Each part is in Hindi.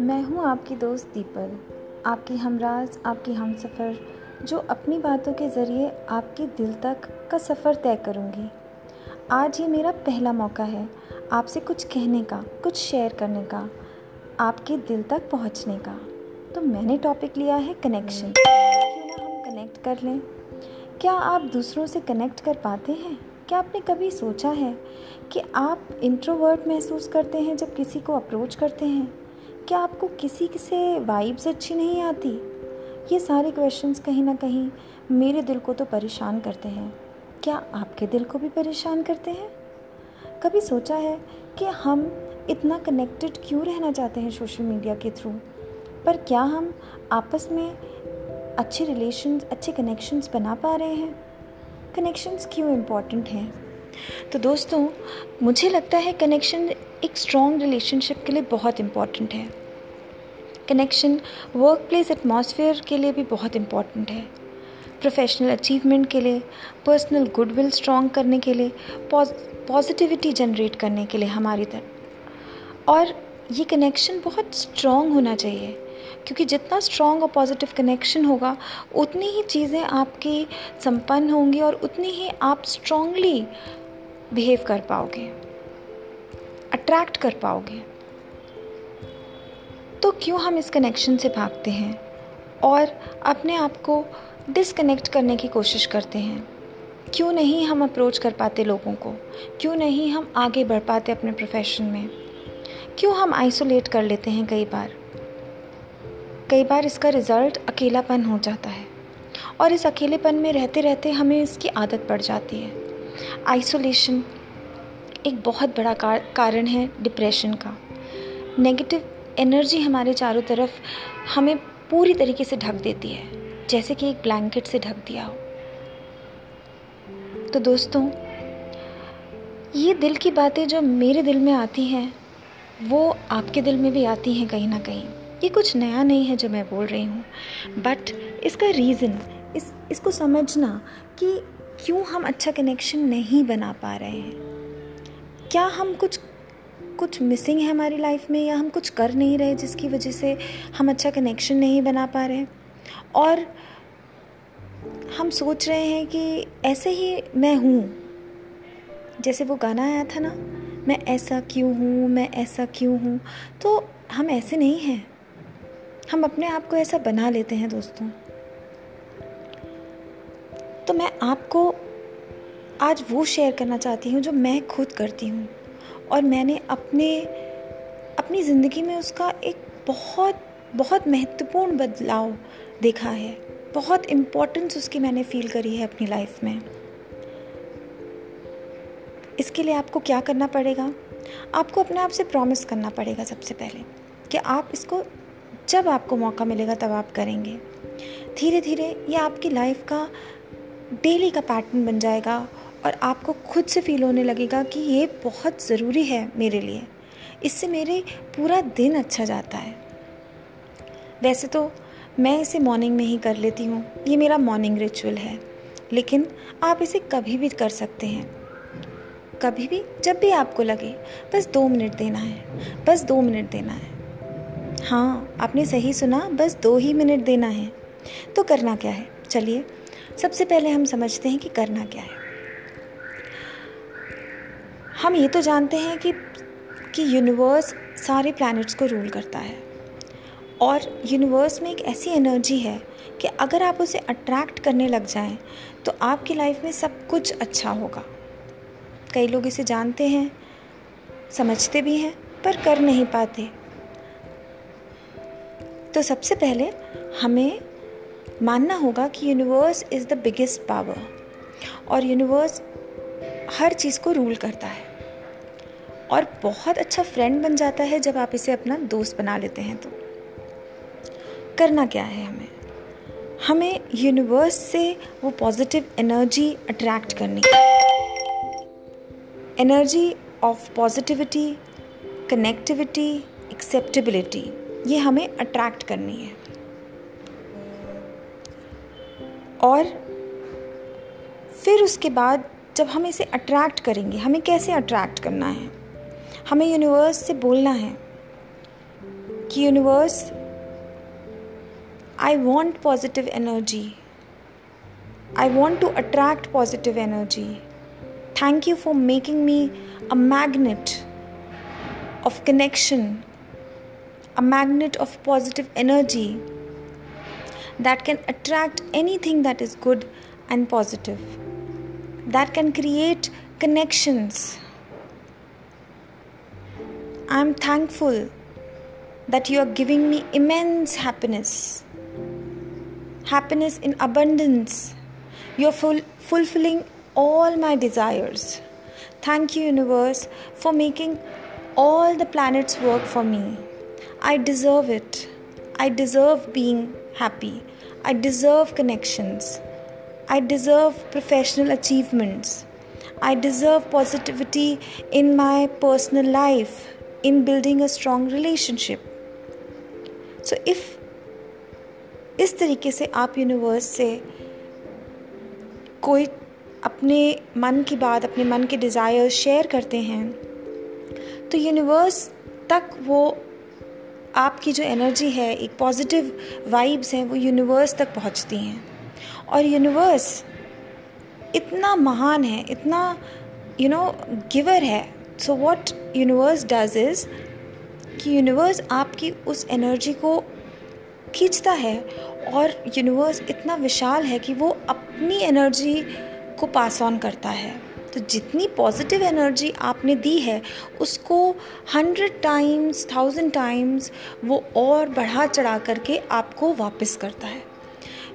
मैं हूँ आपकी दोस्त दीपल, आपकी हमराज, आपकी हम सफ़र जो अपनी बातों के ज़रिए आपके दिल तक का सफ़र तय करूँगी। आज ये मेरा पहला मौका है आपसे कुछ कहने का, कुछ शेयर करने का, आपके दिल तक पहुँचने का। तो मैंने टॉपिक लिया है कनेक्शन क्यों ना हम कनेक्ट कर लें? क्या आप दूसरों से कनेक्ट कर पाते हैं? क्या आपने कभी सोचा है कि आप इंट्रोवर्ट महसूस करते हैं जब किसी को अप्रोच करते हैं? क्या आपको किसी से वाइब्स अच्छी नहीं आती? ये सारे क्वेश्चंस कहीं ना कहीं मेरे दिल को तो परेशान करते हैं। क्या आपके दिल को भी परेशान करते हैं? कभी सोचा है कि हम इतना कनेक्टेड क्यों रहना चाहते हैं सोशल मीडिया के थ्रू पर क्या हम आपस में अच्छे रिलेशंस अच्छे कनेक्शंस बना पा रहे हैं? कनेक्शंस क्यों इंपॉर्टेंट हैं? तो दोस्तों, मुझे लगता है कनेक्शन एक स्ट्रॉन्ग रिलेशनशिप के लिए बहुत इंपॉर्टेंट है। कनेक्शन वर्क प्लेस एटमॉस्फेयर के लिए भी बहुत इंपॉर्टेंट है। प्रोफेशनल अचीवमेंट के लिए पर्सनल गुडविल स्ट्रॉन्ग करने के लिए पॉजिटिविटी जनरेट करने के लिए हमारी तरफ़। और ये कनेक्शन बहुत स्ट्रॉन्ग होना चाहिए। क्योंकि जितना स्ट्रॉन्ग और पॉजिटिव कनेक्शन होगा, उतनी ही चीज़ें आपकी संपन्न होंगी और उतनी ही आप स्ट्रांगली बिहेव कर पाओगे अट्रैक्ट कर पाओगे। तो क्यों हम इस कनेक्शन से भागते हैं और अपने आप को डिसकनेक्ट करने की कोशिश करते हैं? क्यों नहीं हम अप्रोच कर पाते लोगों को? क्यों नहीं हम आगे बढ़ पाते अपने प्रोफेशन में? क्यों हम आइसोलेट कर लेते हैं कई बार? कई बार इसका रिज़ल्ट अकेलापन हो जाता है। और इस अकेलेपन में रहते रहते हमें इसकी आदत पड़ जाती है। आइसोलेशन एक बहुत बड़ा कारण है डिप्रेशन का। नेगेटिव एनर्जी हमारे चारों तरफ़ हमें पूरी तरीके से ढक देती है, जैसे कि एक ब्लैंकेट से ढक दिया हो। तो दोस्तों, ये दिल की बातें जो मेरे दिल में आती हैं, वो आपके दिल में भी आती हैं कहीं ना कहीं। ये कुछ नया नहीं है जो मैं बोल रही हूँ। बट इसका रीज़न इस, इसको समझना कि क्यों हम अच्छा कनेक्शन नहीं बना पा रहे हैं। क्या हम कुछ कुछ मिसिंग है हमारी लाइफ में या हम कुछ कर नहीं रहे जिसकी वजह से हम अच्छा कनेक्शन नहीं बना पा रहे और हम सोच रहे हैं कि ऐसे ही मैं हूँ। जैसे वो गाना आया था ना, मैं ऐसा क्यों हूँ, मैं ऐसा क्यों हूँ तो हम ऐसे नहीं हैं। हम अपने आप को ऐसा बना लेते हैं दोस्तों। तो मैं आपको आज वो शेयर करना चाहती हूँ जो मैं खुद करती हूँ। और मैंने अपने, अपनी ज़िंदगी में उसका एक बहुत बहुत महत्वपूर्ण बदलाव देखा है। बहुत इम्पोर्टेंस उसकी मैंने फील करी है अपनी लाइफ में। इसके लिए आपको क्या करना पड़ेगा? आपको अपने आप से प्रॉमिस करना पड़ेगा सबसे पहले कि आप इसको जब आपको मौका मिलेगा तब आप करेंगे। धीरे धीरे ये आपकी लाइफ का डेली का पैटर्न बन जाएगा और आपको खुद से फील होने लगेगा कि ये बहुत ज़रूरी है मेरे लिए। इससे मेरे पूरा दिन अच्छा जाता है। वैसे तो मैं इसे मॉर्निंग में ही कर लेती हूँ। ये मेरा मॉर्निंग रिचुअल है। लेकिन आप इसे कभी भी कर सकते हैं। कभी भी, जब भी आपको लगे, बस दो मिनट देना है। बस दो मिनट देना है। हाँ आपने सही सुना, बस दो ही मिनट देना है। तो करना क्या है? चलिए, सबसे पहले हम समझते हैं कि करना क्या है। हम ये तो जानते हैं कि कि यूनिवर्स सारे प्लैनेट्स को रूल करता है। और यूनिवर्स में एक ऐसी एनर्जी है कि अगर आप उसे अट्रैक्ट करने लग जाएँ तो आपकी लाइफ में सब कुछ अच्छा होगा। कई लोग इसे जानते हैं, समझते भी हैं, पर कर नहीं पाते। तो सबसे पहले हमें मानना होगा कि universe is the biggest power और यूनिवर्स हर चीज़ को रूल करता है। और बहुत अच्छा फ्रेंड बन जाता है जब आप इसे अपना दोस्त बना लेते हैं तो। करना क्या है हमें? हमें यूनिवर्स से वो पॉजिटिव एनर्जी अट्रैक्ट करनी energy of positivity connectivity acceptability ये हमें अट्रैक्ट करनी है। और फिर उसके बाद जब हम इसे अट्रैक्ट करेंगे हमें कैसे अट्रैक्ट करना है? हमें यूनिवर्स से बोलना है कि universe I want positive energy I want to attract positive energy thank you for making me a magnet of connection, a magnet of positive energy that can attract anything that is good and positive, that can create connections. I'm thankful that you are giving me immense happiness, happiness in abundance. You're full, fulfilling all my desires. Thank you, universe, for making all the planets work for me. I deserve it. I deserve being happy. I deserve connections. I deserve professional achievements. I deserve positivity in my personal life, in building a strong relationship. So, if इस तरीके से आप यूनिवर्स से कोई अपने मन की बात अपने मन के डिज़ायर शेयर करते हैं तो यूनिवर्स तक वो आपकी जो एनर्जी है, एक पॉजिटिव वाइब्स हैं, वो यूनिवर्स तक पहुँचती हैं। और यूनिवर्स इतना महान है, इतना यू नो गिवर है। So what universe does is कि यूनिवर्स आपकी उस एनर्जी को खींचता है और यूनिवर्स इतना विशाल है कि वो अपनी एनर्जी को पास ऑन करता है। तो जितनी पॉजिटिव एनर्जी आपने दी है उसको हंड्रेड टाइम्स थाउज़ेंड टाइम्स वो और बढ़ा चढ़ा करके आपको वापस करता है।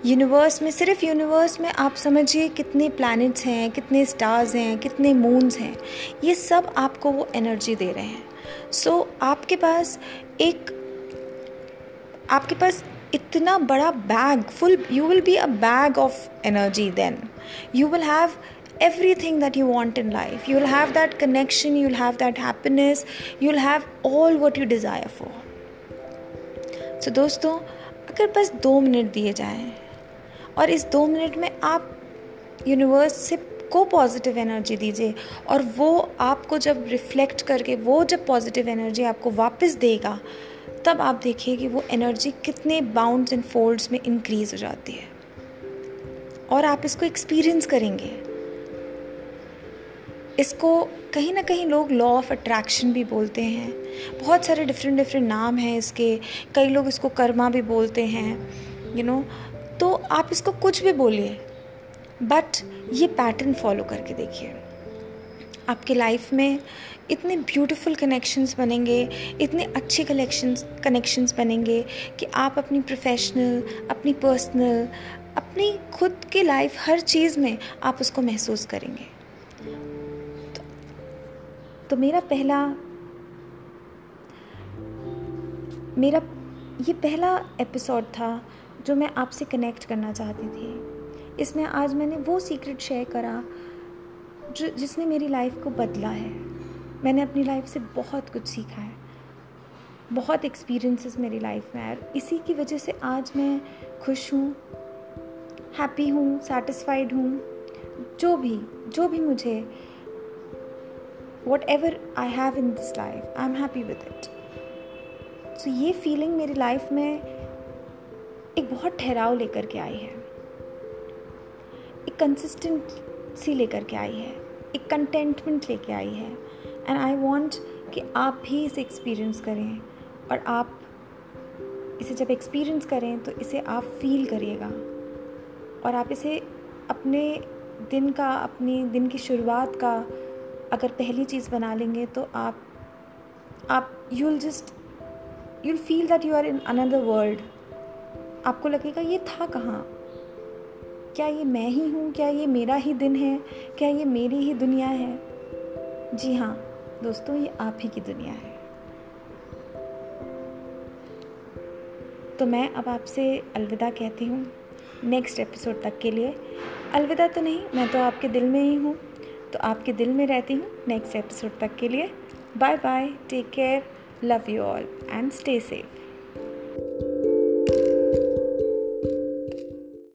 यूनिवर्स में सिर्फ़ यूनिवर्स में आप समझिए कितने प्लैनेट्स हैं कितने स्टार्स हैं कितने मून्स हैं ये सब आपको वो एनर्जी दे रहे हैं। सो so, आपके पास एक आपके पास इतना बड़ा bag full you will be a bag of energy then you will have everything that you want in life. You'll have that connection, you'll have that happiness, you'll have all what you desire for. So दोस्तों अगर बस दो मिनट दिए जाएँ और इस दो मिनट में आप यूनिवर्स से को पॉजिटिव एनर्जी दीजिए और वो आपको जब रिफ्लेक्ट करके वो जब पॉजिटिव एनर्जी आपको वापस देगा तब आप देखिए कि वो एनर्जी कितने बाउंड्स एंड फोल्ड्स में इंक्रीज हो जाती है और आप इसको एक्सपीरियंस करेंगे इसको कहीं ना कहीं लोग लॉ ऑफ़ अट्रैक्शन भी बोलते हैं। बहुत सारे डिफरेंट डिफरेंट नाम हैं इसके। कई लोग इसको कर्मा भी बोलते हैं यू you नो know, तो आप इसको कुछ भी बोलिए बट ये पैटर्न फॉलो करके देखिए। आपके लाइफ में इतने ब्यूटीफुल कनेक्शंस बनेंगे इतने अच्छे कलेक्शंस कनेक्शंस बनेंगे कि आप अपनी प्रोफेशनल अपनी पर्सनल अपनी खुद की लाइफ हर चीज़ में आप उसको महसूस करेंगे। तो मेरा पहला, मेरा ये पहला एपिसोड था जो मैं आपसे कनेक्ट करना चाहती थी। इसमें आज मैंने वो सीक्रेट शेयर करा जो, जिसने मेरी लाइफ को बदला है। मैंने अपनी लाइफ से बहुत कुछ सीखा है। बहुत एक्सपीरियंसेस मेरी लाइफ में आए और इसी की वजह से आज मैं खुश हूँ हैप्पी हूँ सेटिस्फाइड हूँ। जो भी जो भी मुझे I have in this life I am happy with it so ये फीलिंग मेरी लाइफ में एक बहुत ठहराव लेकर के आई है। एक कंसिस्टेंसी लेकर के आई है। एक कंटेंटमेंट लेके आई है। एंड आई वॉन्ट कि आप भी इसे एक्सपीरियंस करें। और आप इसे जब एक्सपीरियंस करें तो इसे आप फील करिएगा। और आप इसे अपने दिन का, अपने दिन की शुरुआत का अगर पहली चीज़ बना लेंगे तो आप आप you will just you will feel that you are in another world आपको लगेगा, ये था कहाँ? क्या ये मैं ही हूँ? क्या ये मेरा ही दिन है? क्या ये मेरी ही दुनिया है? जी हाँ दोस्तों, ये आप ही की दुनिया है। तो मैं अब आपसे अलविदा कहती हूँ। नेक्स्ट एपिसोड तक के लिए। अलविदा तो नहीं, मैं तो आपके दिल में ही हूँ। तो आपके दिल में रहती हूँ नेक्स्ट एपिसोड तक के लिए। Bye bye, take care, love you all, and stay safe.